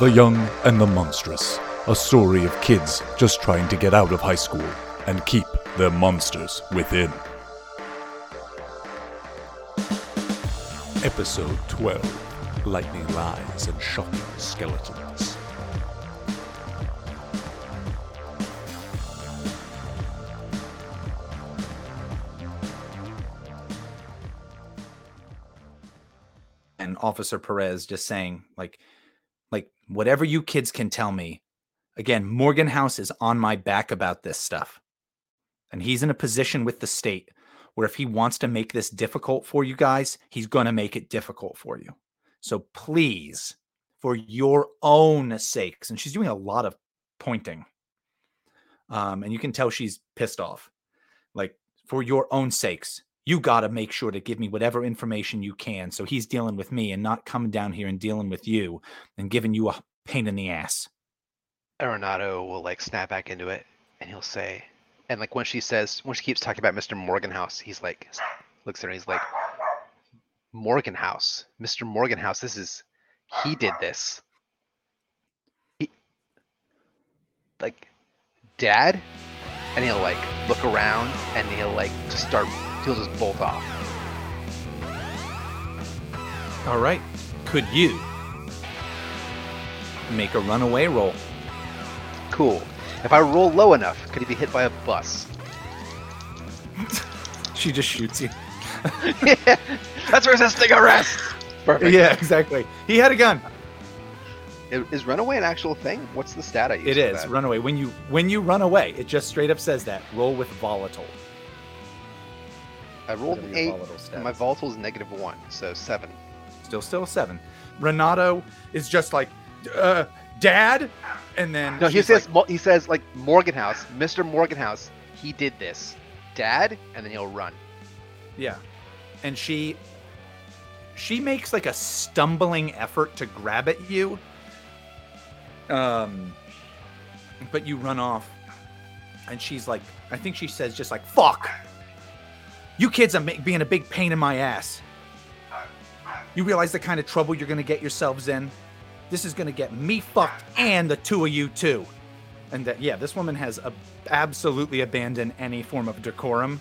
The Young and the Monstrous, a story of kids just trying to get out of high school and keep their monsters within. Episode 12 Lightning Lies and Shocking Skeletons. and Officer Perez just saying like like whatever you kids can tell me. Again, Morganhouse is on my back about this stuff. And he's in a position with the state where if he wants to make this difficult for you guys, he's going to make it difficult for you. So please, for your own sakes, and she's doing a lot of pointing. Um, and you can tell she's pissed off. Like, for your own sakes, you got to make sure to give me whatever information you can. So he's dealing with me and not coming down here and dealing with you and giving you a pain in the ass. Renato will like snap back into it and he'll say, and like when she says, when she keeps talking about Mr. Morganhouse, he's like, looks at her and he's like, Morganhouse, Mr. Morganhouse, this is, he did this. He, like, dad? And he'll like look around and he'll like just start, he'll just bolt off. All right. Could you make a runaway roll? Cool. If I roll low enough, could he be hit by a bus? She just shoots you. That's resisting arrest. Perfect. Yeah, exactly. He had a gun. Is runaway an actual thing? What's the stat I use? It for is that? runaway. When you when you run away, it just straight up says that. Roll with volatile. I rolled an eight. and My volatile is negative one, so seven. Still, still a seven. Renato is just like, uh, Dad, and then No, he says like, he says like Morganhouse, Mr. Morganhouse. He did this, Dad, and then he'll run. yeah, and she she makes like a stumbling effort to grab at you, um, but you run off, and she's like, I think she says just like, "Fuck, you kids are being a big pain in my ass." You realize the kind of trouble you're gonna get yourselves in? This is gonna get me fucked and the two of you too. And that, yeah, this woman has a, absolutely abandoned any form of decorum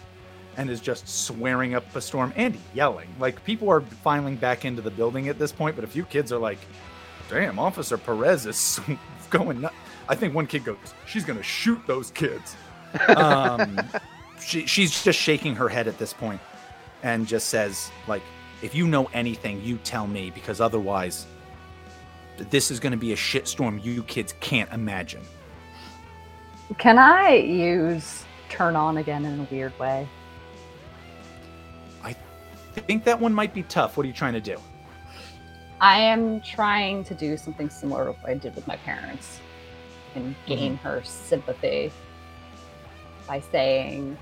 and is just swearing up a storm and yelling. Like people are filing back into the building at this point, but a few kids are like, damn, Officer Perez is going nuts. I think one kid goes, she's gonna shoot those kids. Um, she, she's just shaking her head at this point and just says, like, if you know anything, you tell me because otherwise, this is going to be a shitstorm you kids can't imagine. Can I use turn on again in a weird way? I think that one might be tough. What are you trying to do? I am trying to do something similar to what I did with my parents and gain mm-hmm. her sympathy by saying,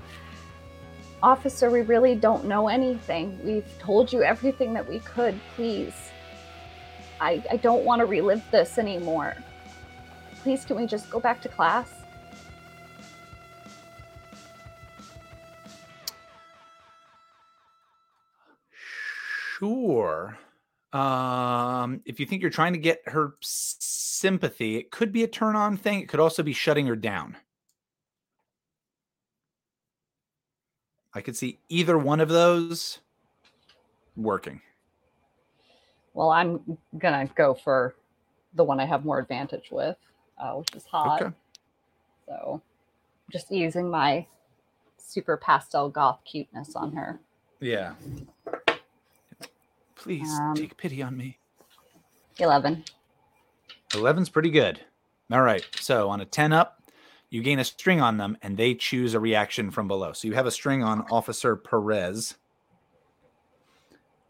Officer, we really don't know anything. We've told you everything that we could. Please. I, I don't want to relive this anymore. Please, can we just go back to class? Sure. Um, if you think you're trying to get her sympathy, it could be a turn on thing. It could also be shutting her down. I could see either one of those working. Well, I'm gonna go for the one I have more advantage with, uh, which is hot. Okay. So, just using my super pastel goth cuteness on her. Yeah. Please Um, take pity on me. Eleven. 11's pretty good. All right. So on a 10 up, you gain a string on them and they choose a reaction from below. So you have a string on Officer Perez.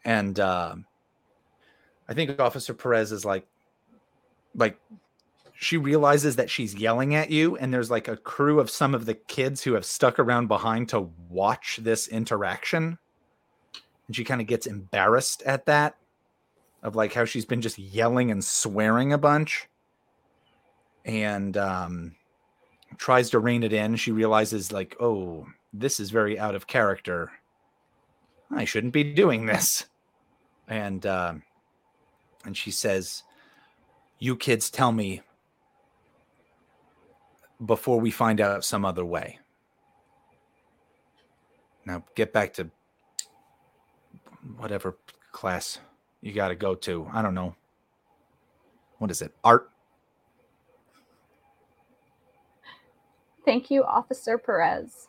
And uh, I think Officer Perez is like, like, she realizes that she's yelling at you, and there's like a crew of some of the kids who have stuck around behind to watch this interaction. And she kind of gets embarrassed at that of like how she's been just yelling and swearing a bunch and um tries to rein it in she realizes like oh this is very out of character i shouldn't be doing this and um and she says You kids tell me before we find out some other way. Now get back to whatever class you got to go to. I don't know. What is it? Art? Thank you, Officer Perez.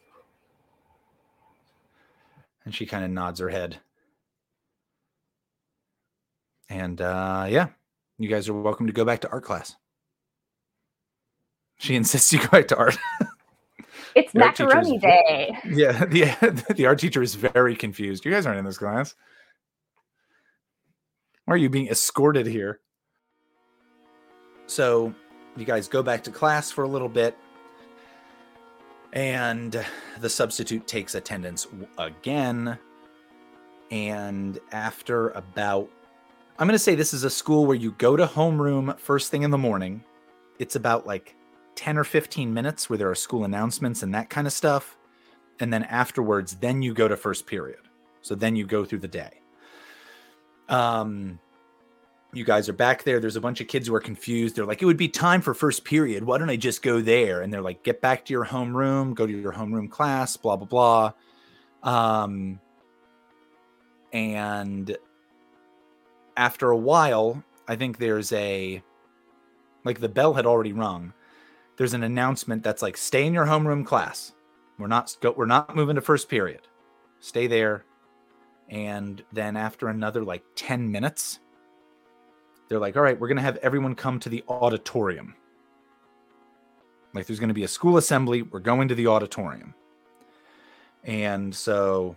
And she kind of nods her head. And uh, yeah, you guys are welcome to go back to art class. She insists you go back to art. It's The macaroni day. yeah, the, the art teacher is very confused. You guys aren't in this class. Why are you being escorted here? So, you guys go back to class for a little bit, and the substitute takes attendance again. And after about, I'm going to say this is a school where you go to homeroom first thing in the morning. It's about like 10 or 15 minutes where there are school announcements and that kind of stuff. And then afterwards, then you go to first period. So then you go through the day. Um, you guys are back there. There's a bunch of kids who are confused. They're like, it would be time for first period. Why don't I just go there? And they're like, get back to your homeroom, go to your homeroom class, blah, blah, blah. Um, and after a while, I think there's a, like the bell had already rung. There's an announcement that's like, stay in your homeroom class. We're not, go, we're not moving to first period. Stay there. And then after another like 10 minutes, they're like, all right, we're going to have everyone come to the auditorium. Like, there's going to be a school assembly. We're going to the auditorium. And so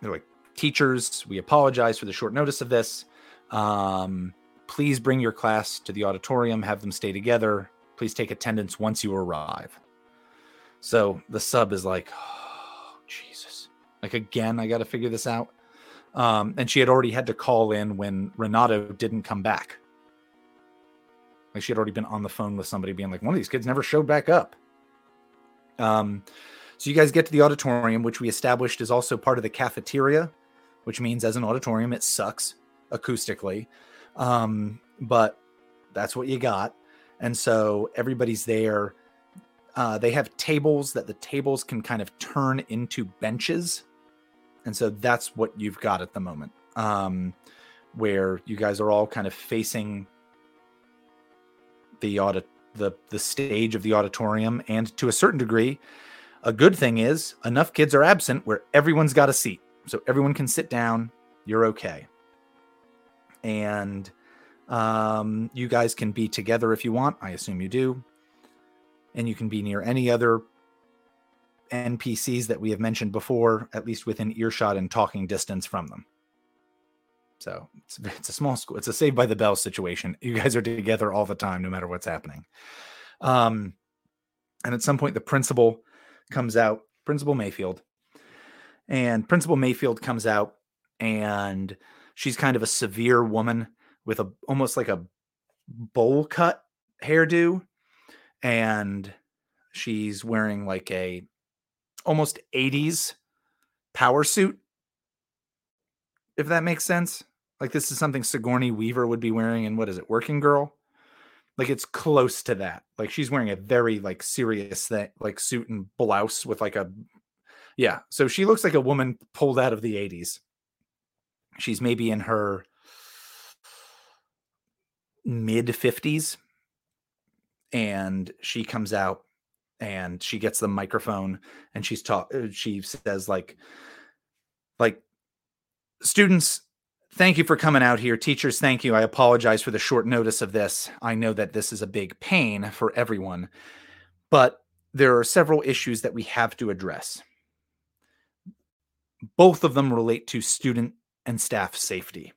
they're like, teachers, we apologize for the short notice of this. Um, please bring your class to the auditorium, have them stay together. Please take attendance once you arrive. So the sub is like, oh, Jesus. Like, again, I got to figure this out. Um, and she had already had to call in when Renato didn't come back. Like she had already been on the phone with somebody being like, one of these kids never showed back up. Um, so you guys get to the auditorium, which we established is also part of the cafeteria, which means as an auditorium, it sucks acoustically. Um, but that's what you got. And so everybody's there. Uh, they have tables that the tables can kind of turn into benches and so that's what you've got at the moment um, where you guys are all kind of facing the audit the the stage of the auditorium. And to a certain degree a good thing is enough kids are absent where everyone's got a seat. So everyone can sit down. You're okay. And um, you guys can be together if you want. I assume you do. And you can be near any other NPCs that we have mentioned before, at least within earshot and talking distance from them. So it's, it's a small school. It's a Saved by the Bell situation. You guys are together all the time, no matter what's happening. Um, and at some point, the principal comes out, Principal Mayfield, and Principal Mayfield comes out, and she's kind of a severe woman with a almost like a bowl cut hairdo, and she's wearing like a almost 80s power suit if that makes sense. Like this is something sigourney weaver would be wearing in what is it working girl? Like it's close to that. Like she's wearing a very like serious thing like suit and blouse with like a yeah. So she looks like a woman pulled out of the 80s she's maybe in her mid 50s and she comes out and she gets the microphone and she's taught she says like like students thank you for coming out here. Teachers thank you. I apologize for the short notice of this. I know that this is a big pain for everyone but there are several issues that we have to address. Both of them relate to student and staff safety.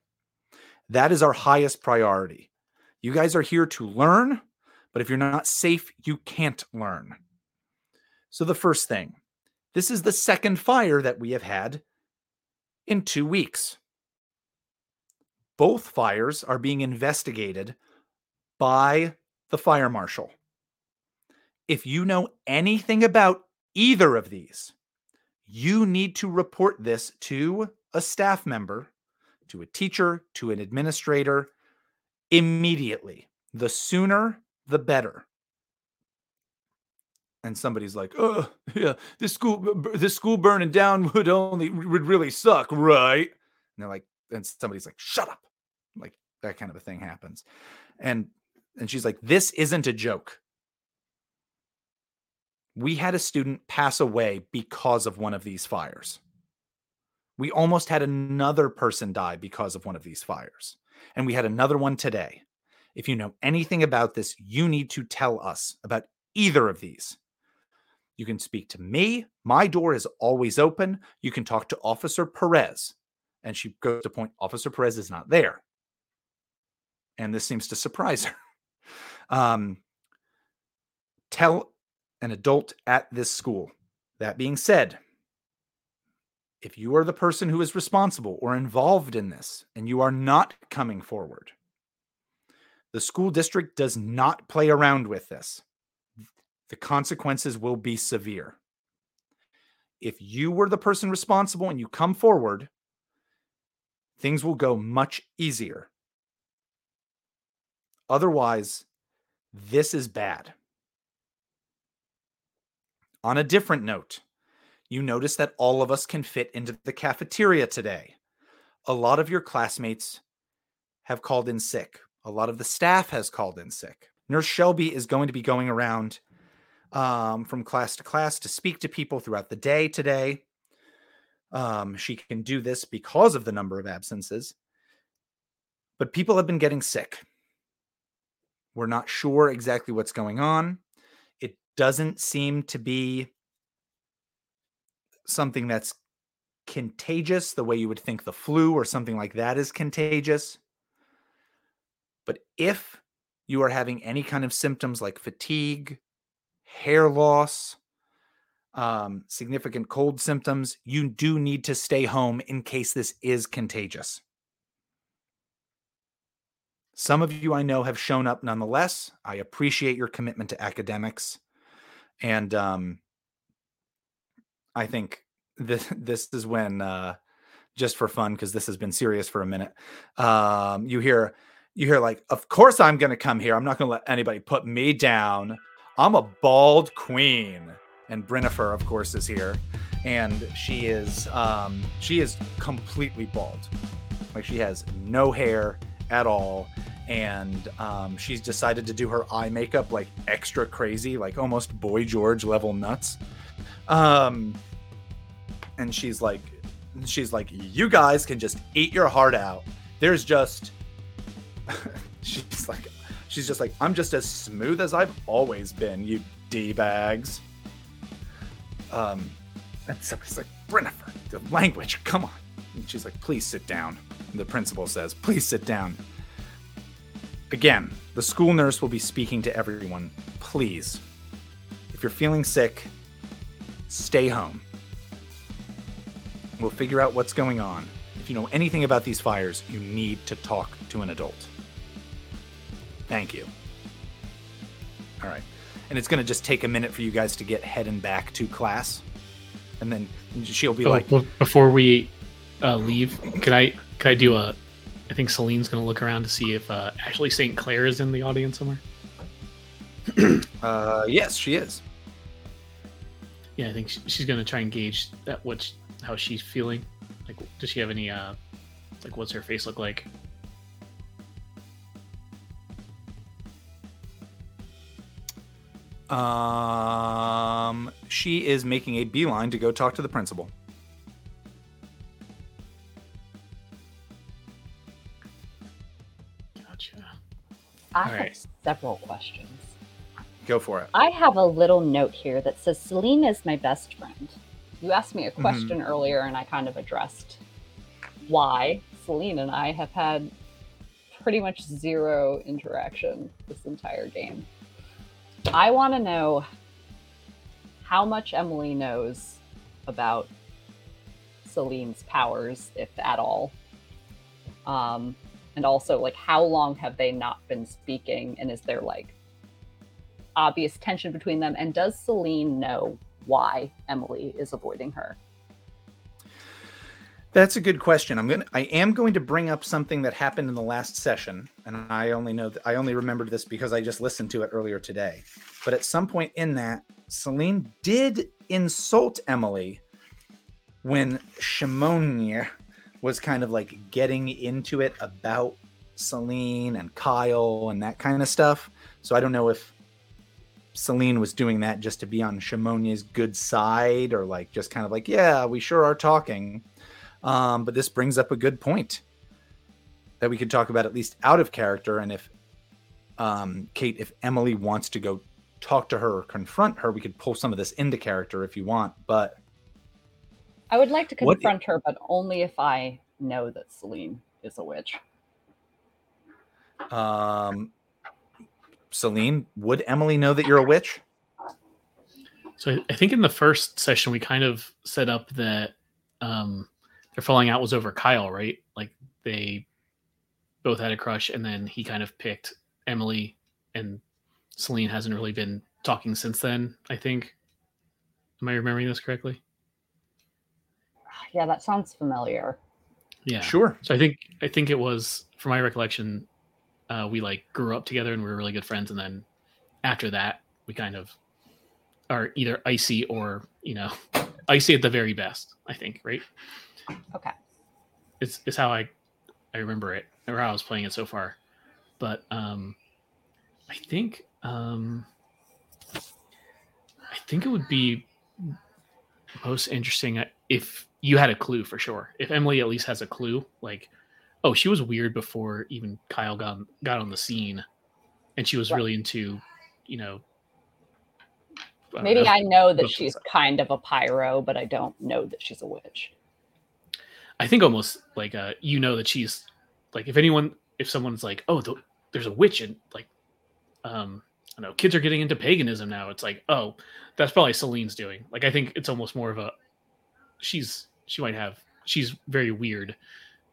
That is our highest priority. You guys are here to learn but if you're not safe you can't learn so, the first thing this is the second fire that we have had in two weeks. Both fires are being investigated by the fire marshal. If you know anything about either of these, you need to report this to a staff member, to a teacher, to an administrator immediately. The sooner, the better. And somebody's like, "Oh, yeah, this school, this school burning down would only would really suck, right?" And they're like, and somebody's like, "Shut up!" Like that kind of a thing happens, and and she's like, "This isn't a joke." We had a student pass away because of one of these fires. We almost had another person die because of one of these fires. And we had another one today. If you know anything about this, you need to tell us about either of these. You can speak to me. My door is always open. You can talk to Officer Perez. And she goes to point, Officer Perez is not there. And this seems to surprise her. Um, tell an adult at this school. That being said, if you are the person who is responsible or involved in this and you are not coming forward, the school district does not play around with this. The consequences will be severe. If you were the person responsible and you come forward, things will go much easier. Otherwise, this is bad. On a different note, you notice that all of us can fit into the cafeteria today. A lot of your classmates have called in sick. A lot of the staff has called in sick. Nurse Shelby is going to be going around um, from class to class to speak to people throughout the day today. Um, she can do this because of the number of absences. But people have been getting sick. We're not sure exactly what's going on It doesn't seem to be something that's contagious the way you would think the flu or something like that is contagious. But if you are having any kind of symptoms like fatigue, hair loss, um, significant cold symptoms, you do need to stay home in case this is contagious. Some of you I know have shown up nonetheless. I appreciate your commitment to academics and um, I think this this is when uh, just for fun because this has been serious for a minute. Um, you hear you hear like, of course I'm going to come here. I'm not going to let anybody put me down. I'm a bald queen, and Brennifer, of course, is here, and she is um, she is completely bald, like she has no hair at all and um, she's decided to do her eye makeup like extra crazy, like almost Boy George level nuts. Um, and she's like, she's like, you guys can just eat your heart out. There's just, she's like, she's just like, I'm just as smooth as I've always been, you d bags. Um, and somebody's like, Brennifer, the language, come on. And she's like, please sit down. And the principal says, please sit down. Again, the school nurse will be speaking to everyone. Please, if you're feeling sick, stay home. We'll figure out what's going on. If you know anything about these fires, you need to talk to an adult. Thank you. All right. And it's going to just take a minute for you guys to get heading back to class. And then she'll be oh, like before we uh, leave, can I can I do a I think Selene's going to look around to see if uh, Ashley St. Clair is in the audience somewhere. uh, yes, she is. Yeah, I think she's going to try and gauge that what how she's feeling. Like, does she have any uh, like what's her face look like? Um, she is making a beeline to go talk to the principal. Gotcha. I have right. several questions. Go for it. I have a little note here that says Selene is my best friend. You asked me a mm-hmm. question mm-hmm. earlier, and I kind of addressed why Selene and I have had pretty much zero interaction this entire game. I want to know how much Emily knows about Selene's powers, if at all. Um, and also like how long have they not been speaking and is there like obvious tension between them and does selene know why emily is avoiding her That's a good question. I'm gonna I am going to bring up something that happened in the last session, and I only know that I only remembered this because I just listened to it earlier today. But at some point in that, Selene did insult Emily when Shimonia was kind of like getting into it about Selene and Kyle and that kind of stuff. So I don't know if Selene was doing that just to be on Shimonia's good side or like just kind of like, yeah, we sure are talking. Um, but this brings up a good point that we could talk about at least out of character. And if um, Kate, if Emily wants to go talk to her or confront her, we could pull some of this into character if you want. But I would like to What- confront her, but only if I know that Selene is a witch. um, Selene, would Emily know that you're a witch? So I, I think in the first session we kind of set up that um, their falling out was over Kyle, right? Like they both had a crush, and then he kind of picked Emily, and Selene hasn't really been talking since then. I think. Am I remembering this correctly? Yeah, that sounds familiar. Yeah. Sure. So I think I think it was, from my recollection, uh, we like grew up together and we were really good friends, and then after that, we kind of are either icy or you know, icy at the very best. I think, right? Okay. It's it's how I I remember it or how I was playing it so far, but um, I think um, I think it would be most interesting if you had a clue for sure. If Emily at least has a clue, like, oh, she was weird before even Kyle got got on the scene, and she was Right. really into, you know. I Maybe know. I know that she's kind of a pyro, but I don't know that she's a witch. I think almost like uh, you know that she's like if anyone if someone's like oh the, there's a witch and like um I don't know kids are getting into paganism now. It's like oh that's probably Selene's doing. Like I think it's almost more of a she's she might have she's very weird.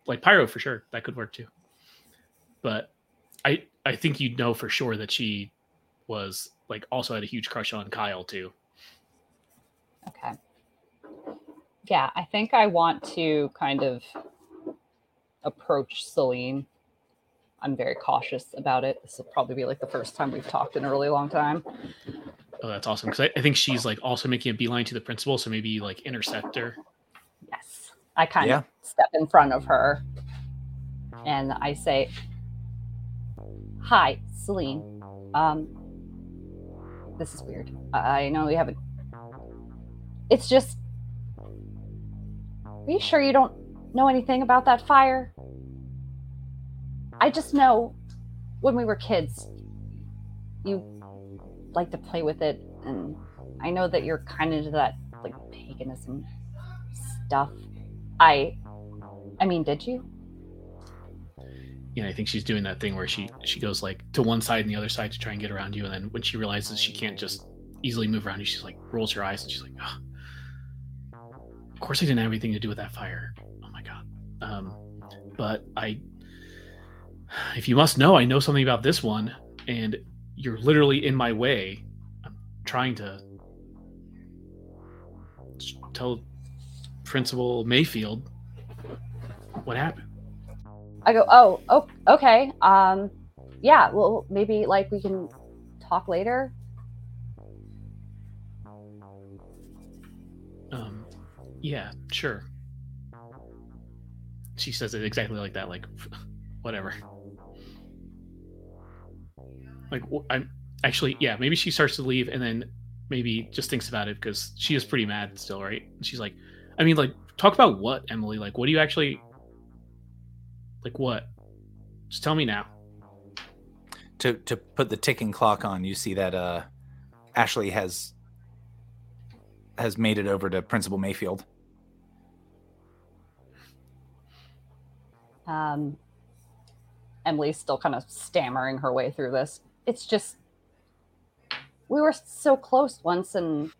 Like pyro for sure that could work too. But I I think you'd know for sure that she was like also had a huge crush on Kyle too. Okay. Yeah, I think I want to kind of approach Selene. I'm very cautious about it. This will probably be like the first time we've talked in a really long time. oh that's awesome because I, I think she's like also making a beeline to the principal so maybe like intercept her Yes. I kind Yeah. of step in front of her and I say, Hi, Selene. Um, this is weird. I I know we haven't. It's just. Are you sure you don't know anything about that fire? I just know when we were kids, you like to play with it, and I know that you're kind of into that like paganism stuff. I I mean, did you? you know, I think she's doing that thing where she she goes like to one side and the other side to try and get around you, and then when she realizes she can't just easily move around you, she's like rolls her eyes and she's like, oh, "Of course, I didn't have anything to do with that fire. Oh my god." Um, but I, if you must know, I know something about this one, and you're literally in my way. I'm trying to tell Principal Mayfield what happened. I go, "Oh, oh, okay. Um yeah, well maybe like we can talk later." Yeah, sure. She says it exactly like that, like, whatever. Like, I'm actually, yeah, maybe she starts to leave and then maybe just thinks about it because she is pretty mad still, right? She's like, I mean, like, talk about what, Emily? Like, what do you actually, like, what? Just tell me now. To to put the ticking clock on, you see that uh, Ashley has has made it over to Principal Mayfield. Um Emily's still kind of stammering her way through this. It's just we were so close once and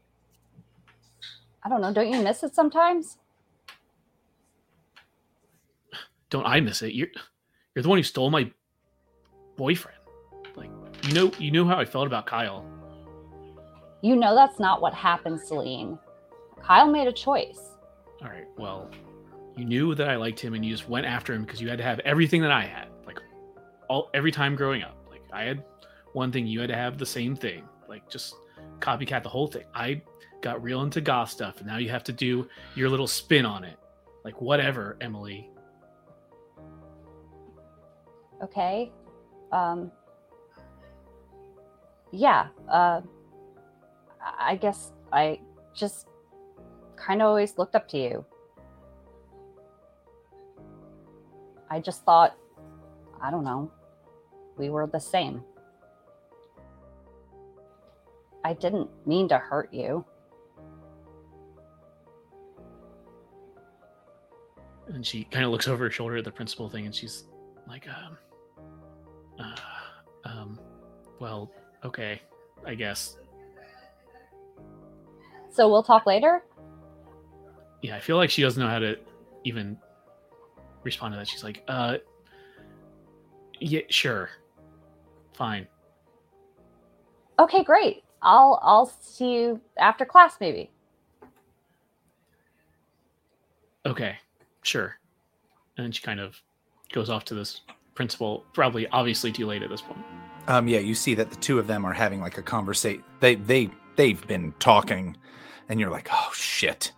I don't know, don't you miss it sometimes? Don't I miss it? You're, you're the one who stole my boyfriend. Like, you know, you knew how I felt about Kyle. You know that's not what happened, Selene. Kyle made a choice. All right. Well, you knew that I liked him and you just went after him because you had to have everything that I had. Like all every time growing up. Like I had one thing, you had to have the same thing. Like just copycat the whole thing. I got real into goth stuff and now you have to do your little spin on it. Like whatever, Emily. Okay. Um yeah, uh I guess I just kind of always looked up to you. I just thought, I don't know, we were the same. I didn't mean to hurt you. And she kind of looks over her shoulder at the principal thing and she's like, um, uh, um, well, okay, I guess. So we'll talk later? Yeah, I feel like she doesn't know how to even respond to that. She's like, uh, yeah, sure. Fine. Okay, great. I'll I'll see you after class maybe. Okay, sure. And then she kind of goes off to this principal, probably obviously too late at this point. Um, yeah, you see that the two of them are having like a conversation. They they they've been talking, and you're like, oh shit.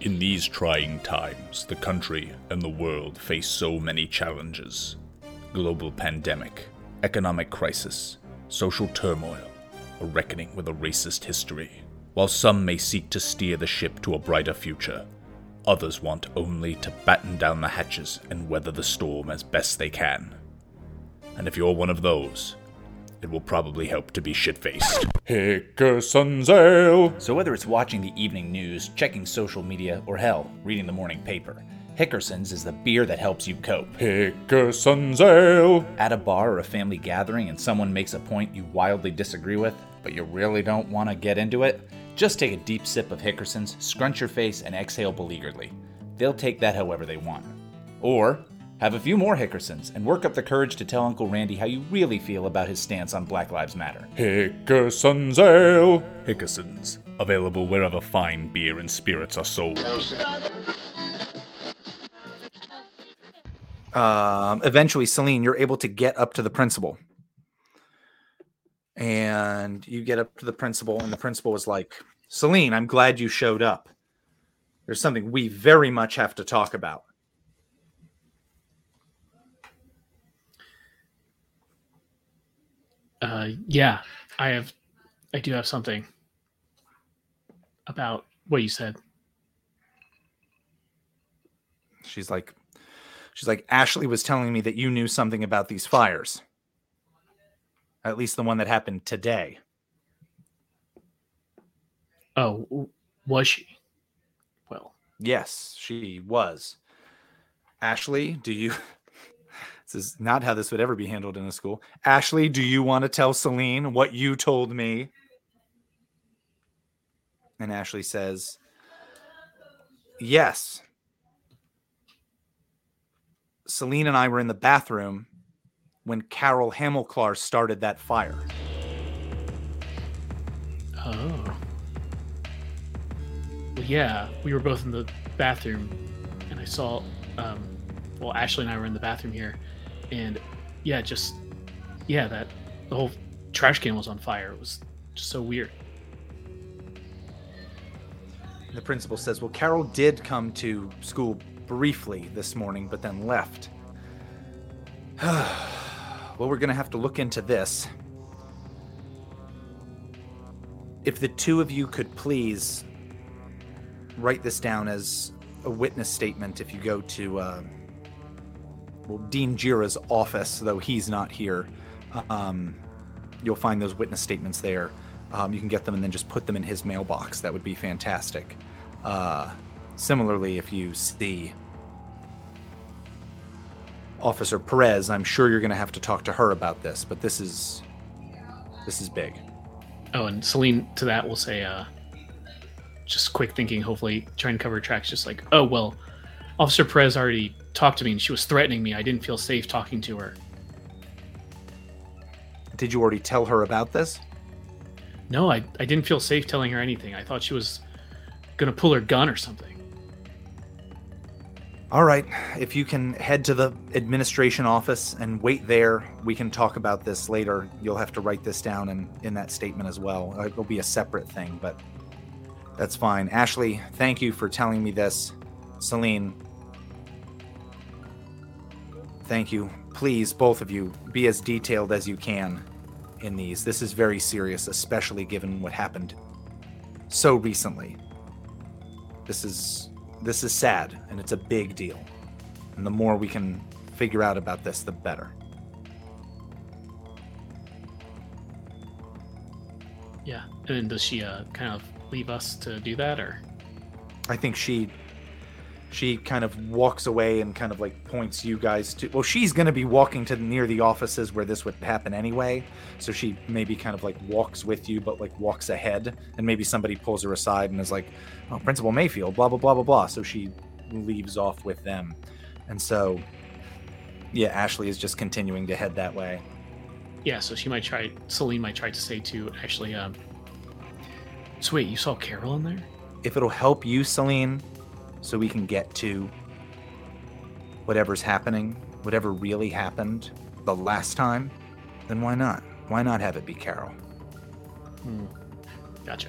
In these trying times, the country and the world face so many challenges global pandemic, economic crisis, social turmoil, a reckoning with a racist history. While some may seek to steer the ship to a brighter future, others want only to batten down the hatches and weather the storm as best they can. And if you're one of those, it will probably help to be shit faced. Hickerson's Ale! So, whether it's watching the evening news, checking social media, or hell, reading the morning paper, Hickerson's is the beer that helps you cope. Hickerson's Ale! At a bar or a family gathering and someone makes a point you wildly disagree with, but you really don't want to get into it, just take a deep sip of Hickerson's, scrunch your face, and exhale beleagueredly. They'll take that however they want. Or, have a few more Hickersons and work up the courage to tell Uncle Randy how you really feel about his stance on Black Lives Matter. Hickerson's Ale! Hickerson's. Available wherever fine beer and spirits are sold. Um, eventually, Selene, you're able to get up to the principal. And you get up to the principal, and the principal is like, Selene, I'm glad you showed up. There's something we very much have to talk about. Uh, yeah, I have, I do have something about what you said. She's like, she's like, Ashley was telling me that you knew something about these fires. At least the one that happened today. Oh, was she? Well, Yes, she was. Ashley, do you? This is not how this would ever be handled in a school. Ashley, do you want to tell Selene what you told me? And Ashley says, Yes. Selene and I were in the bathroom when Carol Hamilclar started that fire. oh. Well, yeah, we were both in the bathroom, and I saw, um, well, Ashley and I were in the bathroom here, and yeah, just, yeah, that the whole trash can was on fire. It was just so weird. The principal says, Well, Carol did come to school briefly this morning, but then left. well, we're going to have to look into this. If the two of you could please write this down as a witness statement if you go to uh, Dean Jira's office, though he's not here. Um, you'll find those witness statements there. Um, you can get them and then just put them in his mailbox. That would be fantastic. Uh, similarly, if you see Officer Perez, I'm sure you're going to have to talk to her about this. But this is this is big. Oh, and Selene to that we'll say, uh, just quick thinking, hopefully try and cover tracks, just like, oh, well, Officer Perez already talked to me and she was threatening me. I didn't feel safe talking to her. Did you already tell her about this? No, I, I didn't feel safe telling her anything. I thought she was gonna pull her gun or something. All right, if you can head to the administration office and wait there, we can talk about this later. You'll have to write this down in, in that statement as well. Uh, It'll be a separate thing, but that's fine. Ashley, thank you for telling me this. Selene, thank you. Please, both of you, be as detailed as you can in these. This is very serious, especially given what happened so recently. This is this is sad and it's a big deal. And the more we can figure out about this, the better. Yeah. And then does she uh, kind of leave us to do that, or? I think she she kind of walks away and kind of like points you guys to well she's going to be walking to near the offices where this would happen anyway so she maybe kind of like walks with you but like walks ahead and maybe somebody pulls her aside and is like oh principal mayfield blah blah blah blah blah so she leaves off with them and so yeah ashley is just continuing to head that way Yeah. So she might try. Selene might try to say to actually. Um, so wait, you saw Carol in there? if it'll help you selene so we can get to whatever's happening whatever really happened the last time then why not why not have it be carol Hmm. Gotcha.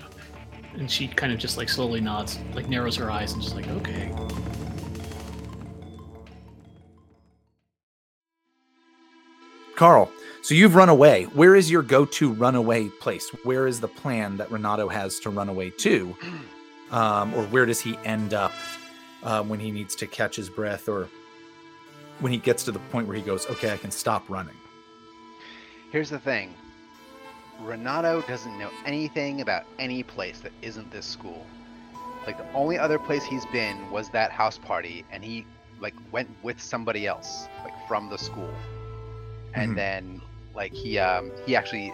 And she kind of just like slowly nods, like narrows her eyes, and just like, okay. Carl, so you've run away. Where is your go-to runaway place? Where is the plan that Renato has to run away to? Um, or where does he end up uh, when he needs to catch his breath or when he gets to the point where he goes, okay, I can stop running? Here's the thing Renato doesn't know anything about any place that isn't this school. Like, the only other place he's been was that house party, and he, like, went with somebody else, like, from the school. And Mhm. then, like, he, um, he actually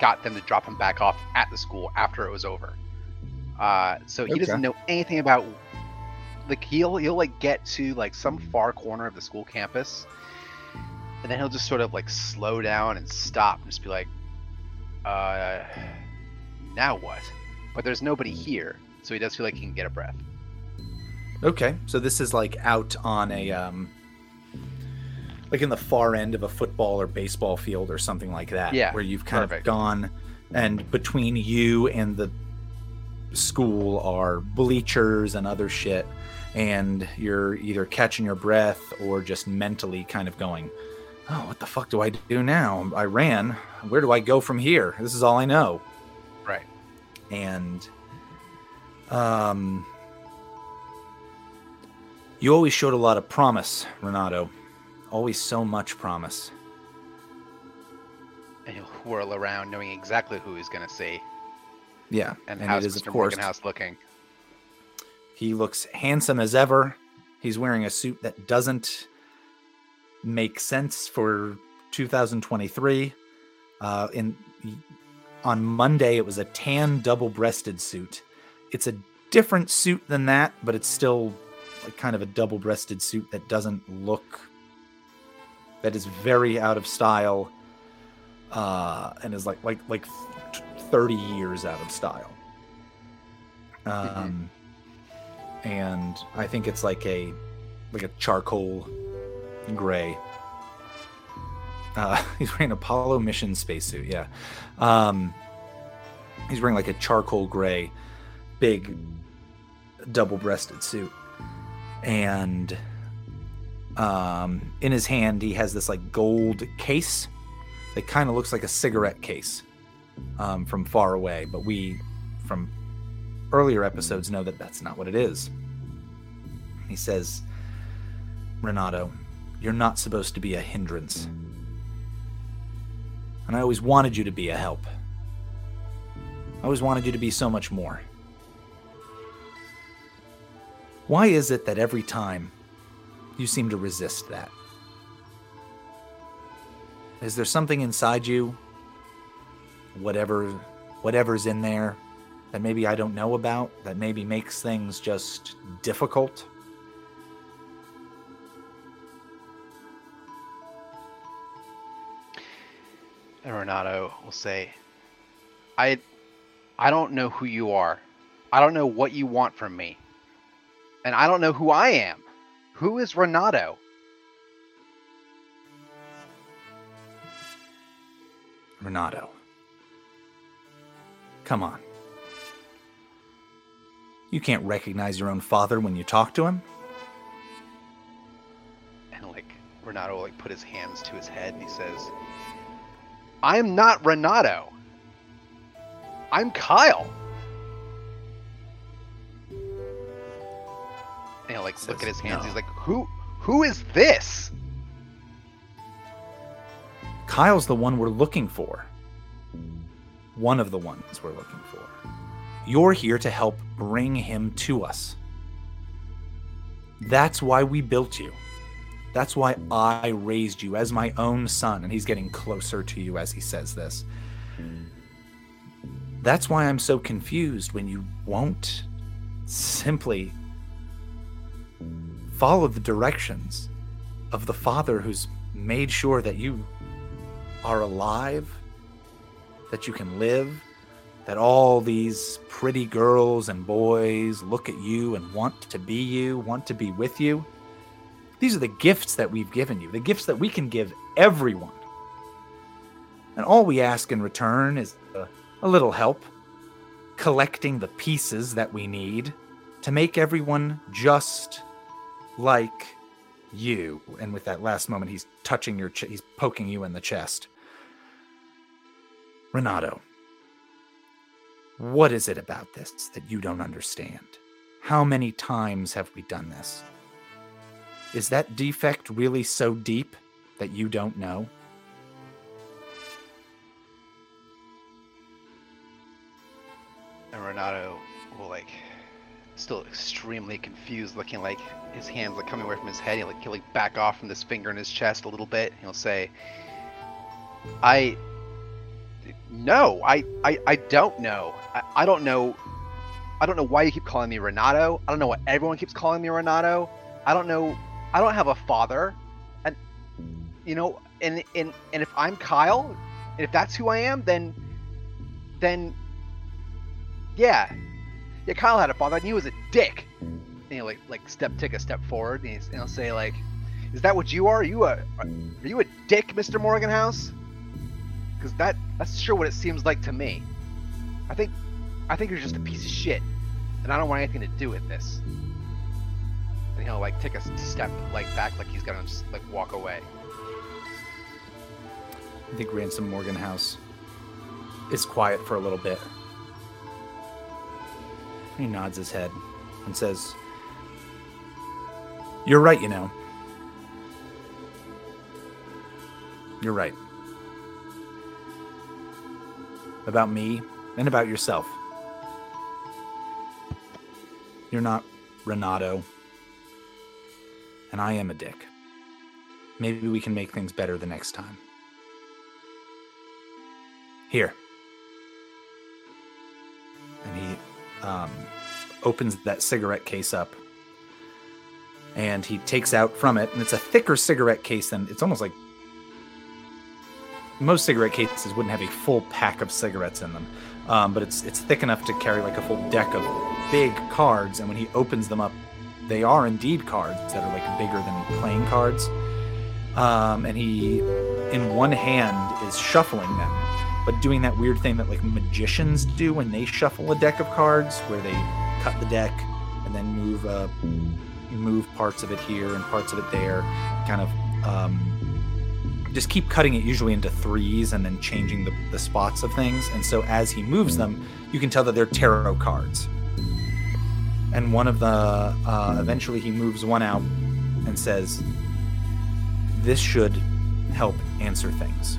got them to drop him back off at the school after it was over. Uh, so he Okay. doesn't know anything about, like, he'll, he'll, like, get to, like, some far corner of the school campus, and then he'll just sort of like slow down and stop and just be like uh now what but there's nobody here so he does feel like he can get a breath Okay, so this is like out on a um like in the far end of a football or baseball field or something like that. Yeah, Where you've kind perfect. of gone and between you and the school are bleachers and other shit and you're either catching your breath or just mentally kind of going, "Oh, what the fuck do I do now? I ran. Where do I go from here? This is all I know." right and um you always showed a lot of promise renato always so much promise and he'll whirl around knowing exactly who he's gonna see yeah and, and how's it is Mr. of course. Morganhouse looking. He looks handsome as ever. He's wearing a suit that doesn't make sense for 2023 uh in on monday it was a tan double-breasted suit. It's a different suit than that but it's still like kind of a double-breasted suit that doesn't look that is very out of style uh and is like like like 30 years out of style. Um and i think it's like a like a charcoal gray. Uh he's wearing an apollo mission spacesuit yeah. Um he's wearing like a charcoal gray big double-breasted suit. And um in his hand he has this like gold case that kind of looks like a cigarette case um, from far away but we from earlier episodes know that that's not what it is. He says renato you're not supposed to be a hindrance. And i always wanted you to be a help. I always wanted you to be so much more. Why is it that every time you seem to resist that? Is there something inside you, whatever whatever's in there that maybe I don't know about that maybe makes things just difficult? And Renato will say, I I don't know who you are. I don't know what you want from me. And I don't know who I am. Who is Renato? Renato. Come on. You can't recognize your own father when you talk to him? And like Renato will like put his hands to his head and he says, I am not Renato. I'm Kyle. And he'll like look at his hands. no. He's like, Who who is this? Kyle's the one we're looking for. One of the ones we're looking for. You're here to help bring him to us. That's why we built you. That's why I raised you as my own son. And he's getting closer to you as he says this. That's why I'm so confused when you won't simply follow the directions of the father who's made sure that you are alive, that you can live, that all these pretty girls and boys look at you and want to be you, want to be with you. These are the gifts that we've given you, the gifts that we can give everyone. And all we ask in return is a, a little help, collecting the pieces that we need to make everyone just like you. And with that last moment, he's touching your, he's poking you in the chest. Renato, what is it about this that you don't understand? How many times have we done this? Is that defect really so deep that you don't know? And Renato will like still extremely confused, looking like his hands like coming away from his head. He'll like, he'll like back off from this finger in his chest a little bit. He'll say, "I no, I I, I don't know. I, I don't know. I don't know why you keep calling me Renato. I don't know why everyone keeps calling me Renato. I don't know. I don't have a father, and you know, and and and if I'm Kyle, and if that's who I am, then then yeah, yeah, Kyle had a father, and he was a dick. And he'll like like step take a step forward, and, he'll say like, "Is that what you are? Are you a are you a dick, Mister Morganhouse? Because that that's sure what it seems like to me. I think I think you're just a piece of shit, and I don't want anything to do with this." And he'll like take a step like back, like he's gonna just like walk away. I think Ransom Morganhouse is quiet for a little bit. He nods his head and says, You're right, you know. You're right. About me and about yourself. You're not Renato. And I am a dick. Maybe we can make things better the next time. Here. And he um, opens that cigarette case up. And he takes out from it, and it's a thicker cigarette case than it's almost like most cigarette cases wouldn't have a full pack of cigarettes in them. Um, but it's it's thick enough to carry like a full deck of big cards. And when he opens them up, they are indeed cards that are like bigger than playing cards. Um, and he, in one hand, is shuffling them but doing that weird thing that like magicians do when they shuffle a deck of cards where they cut the deck and then move uh move parts of it here and parts of it there kind of um just keep cutting it usually into threes and then changing the, the spots of things. And so as he moves them you can tell that they're tarot cards. And one of the uh, eventually he moves one out and says this should help answer things.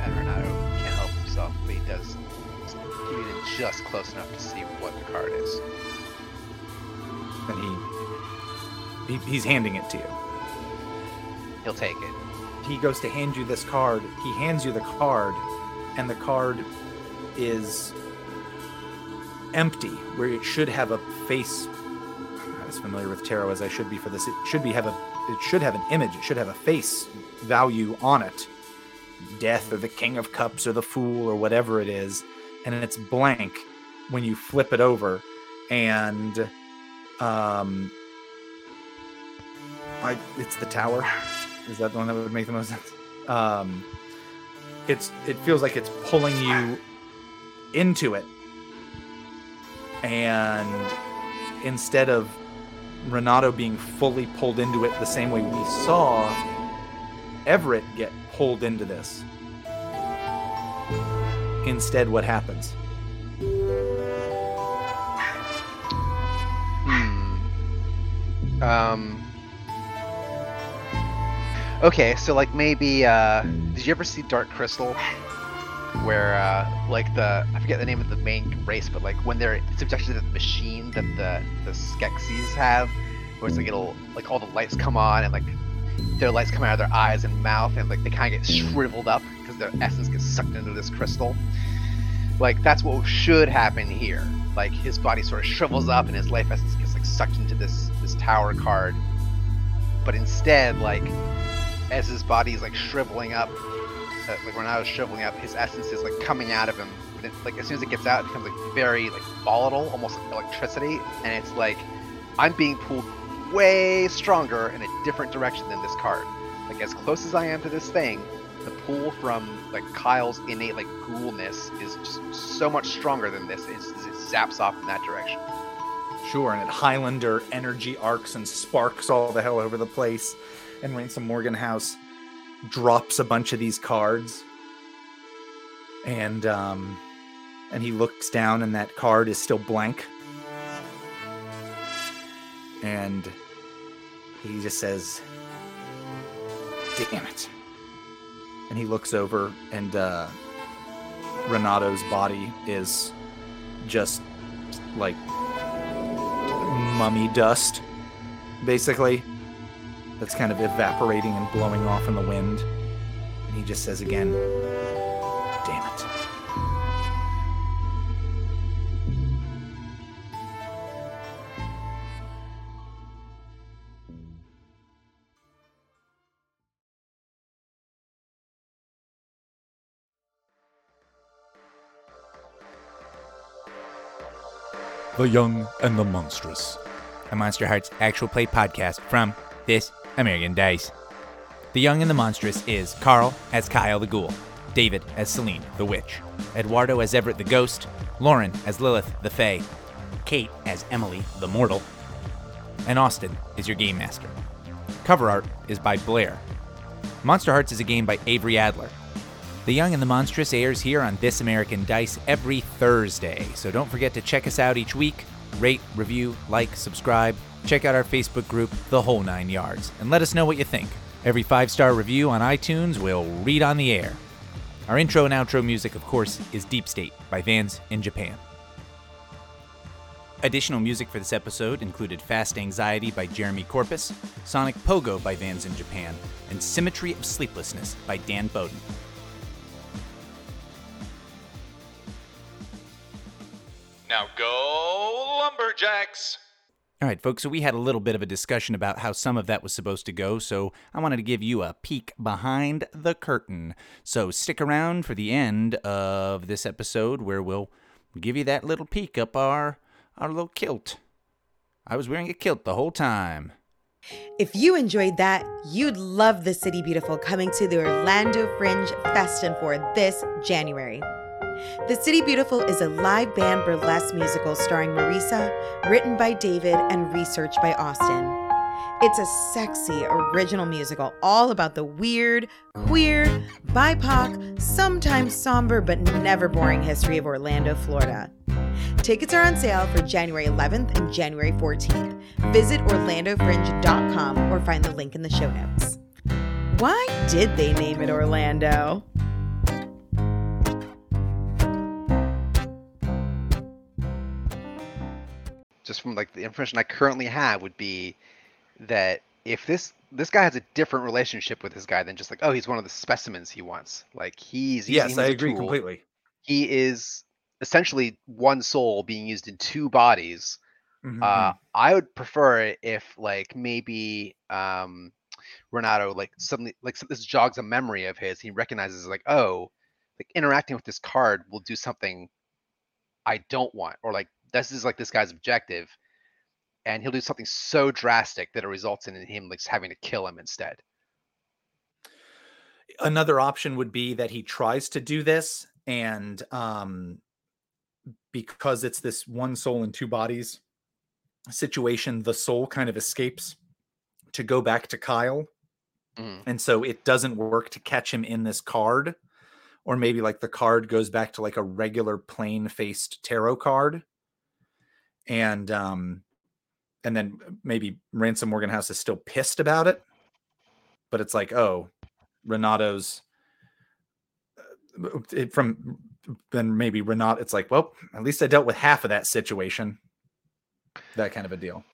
And Renato can't help himself, but he does keep it just close enough to see what the card is. He, he he's handing it to you. He'll take it. He goes to hand you this card. He hands you the card, and the card is empty, where it should have a face. I'm not as familiar with tarot as I should be for this. It should be have a it should have an image. It should have a face value on it. Death or the King of Cups or the Fool or whatever it is, and it's blank when you flip it over, and um, I it's the Tower. Is that the one that would make the most sense? Um, it's it feels like it's pulling you into it, and instead of Renato being fully pulled into it the same way we saw Everett get pulled into this. Instead, what happens? Hmm. Um. Okay, so like maybe uh did you ever see Dark Crystal? Where uh like the I forget the name of the main race, but like when they're subjected to the machine that the the Skeksis have, where it's like it'll like all the lights come on and like their lights come out of their eyes and mouth and like they kind of get shriveled up because their essence gets sucked into this crystal. Like that's what should happen here. Like his body sort of shrivels up and his life essence gets like sucked into this this tower card. But instead, like as his body is like shriveling up, uh, like when I was shriveling up, his essence is like coming out of him. It, like as soon as it gets out, it becomes like very like volatile, almost like electricity, and it's like I'm being pulled way stronger in a different direction than this card. Like as close as I am to this thing, the pull from like Kyle's innate like ghoulness is just so much stronger than this. It's, it zaps off in that direction. Sure, and it Highlander energy arcs and sparks all the hell over the place. And Ransom Morganhouse drops a bunch of these cards. And um and he looks down and that card is still blank. And he just says, Damn it. And he looks over and uh Renato's body is just like mummy dust, basically. That's kind of evaporating and blowing off in the wind. And he just says again, Damn it. The Young and the Monstrous, a Monsterhearts actual play podcast from This American Dice. The Young and the Monstrous is Carl as Kyle the Ghoul, David as Selene the Witch, Eduardo as Everett the Ghost, Lauren as Lilith the Fae, Kate as Emily the Mortal, and Austin is your Game Master. Cover art is by Blair. Monsterhearts is a game by Avery Adler. The Young and the Monstrous airs here on This American Dice every Thursday, so don't forget to check us out each week. Rate, review, like, subscribe. Check out our Facebook group, The Whole Nine Yards, and let us know what you think. Every five star review on iTunes we'll read on the air. Our intro and outro music, of course, is Deep State by Vans in Japan. Additional music for this episode included Fast Anxiety by Jeremy Korpas, Sonic Pogo by Vans in Japan, and Symmetry of Sleeplessness by Dan Bodan. Now go, Lumberjacks! All right, folks, so we had a little bit of a discussion about how some of that was supposed to go, so I wanted to give you a peek behind the curtain. So stick around for the end of this episode where we'll give you that little peek up our our little kilt. I was wearing a kilt the whole time. If you enjoyed that, you'd love The City Beautiful coming to the Orlando Fringe Festin for this January. The City Beautiful is a live band burlesque musical starring Marisa, written by David and researched by Austin. It's a sexy, original musical all about the weird, queer, BIPOC, sometimes somber but never boring history of Orlando, Florida. Tickets are on sale for January 11th and January 14th. Visit orlandofringe.com or find the link in the show notes. Why did they name it Orlando? Just from like the information I currently have would be that if this this guy has a different relationship with this guy than just like oh he's one of the specimens he wants like he's Yes, I agree tool. completely. he is essentially one soul being used in two bodies Mhm, uh i would prefer it if like maybe um Renato like suddenly like this jogs a memory of his. He recognizes like, oh, like interacting with this card will do something I don't want, or like this is like this guy's objective, and he'll do something so drastic that it results in him like having to kill him instead. Another option would be that he tries to do this, and um, because it's this one soul in two bodies situation, the soul kind of escapes to go back to Kyle. Mm. And so it doesn't work to catch him in this card. Or maybe like the card goes back to like a regular plain faced tarot card. And um and then maybe Ransom Morganhouse is still pissed about it. But it's like, oh, Renato's uh, it, from then maybe Renato, it's like, well, at least I dealt with half of that situation. That kind of a deal.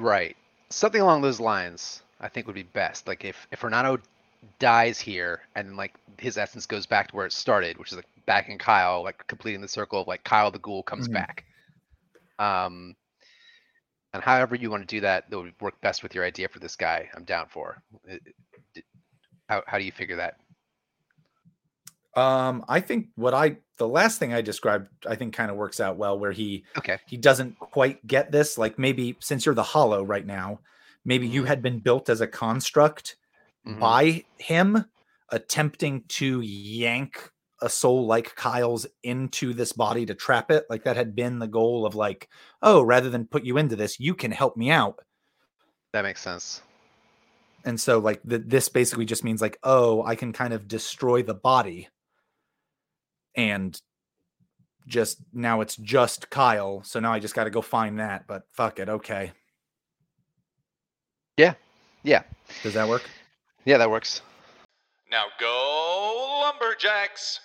Right. Something along those lines, I think would be best. Like if if Renato dies here and like his essence goes back to where it started, which is like back in Kyle, like completing the circle of like Kyle the Ghoul comes Mhm. back. Um and however you want to do that, that would work best with your idea for this guy. I'm down for. How how do you figure that? Um, I think what I the last thing I described, I think kind of works out well where he Okay. he doesn't quite get this. Like maybe since you're the hollow right now, maybe you Mhm. had been built as a construct Mhm. by him attempting to yank a soul like Kyle's into this body to trap it. Like that had been the goal of like, oh, rather than put you into this, you can help me out. That makes sense. And so like the, this basically just means like, oh, I can kind of destroy the body. And just now it's just Kyle. So now I just got to go find that, but fuck it. Okay. Yeah. Yeah. Does that work? Yeah, that works. Now go, Lumberjacks!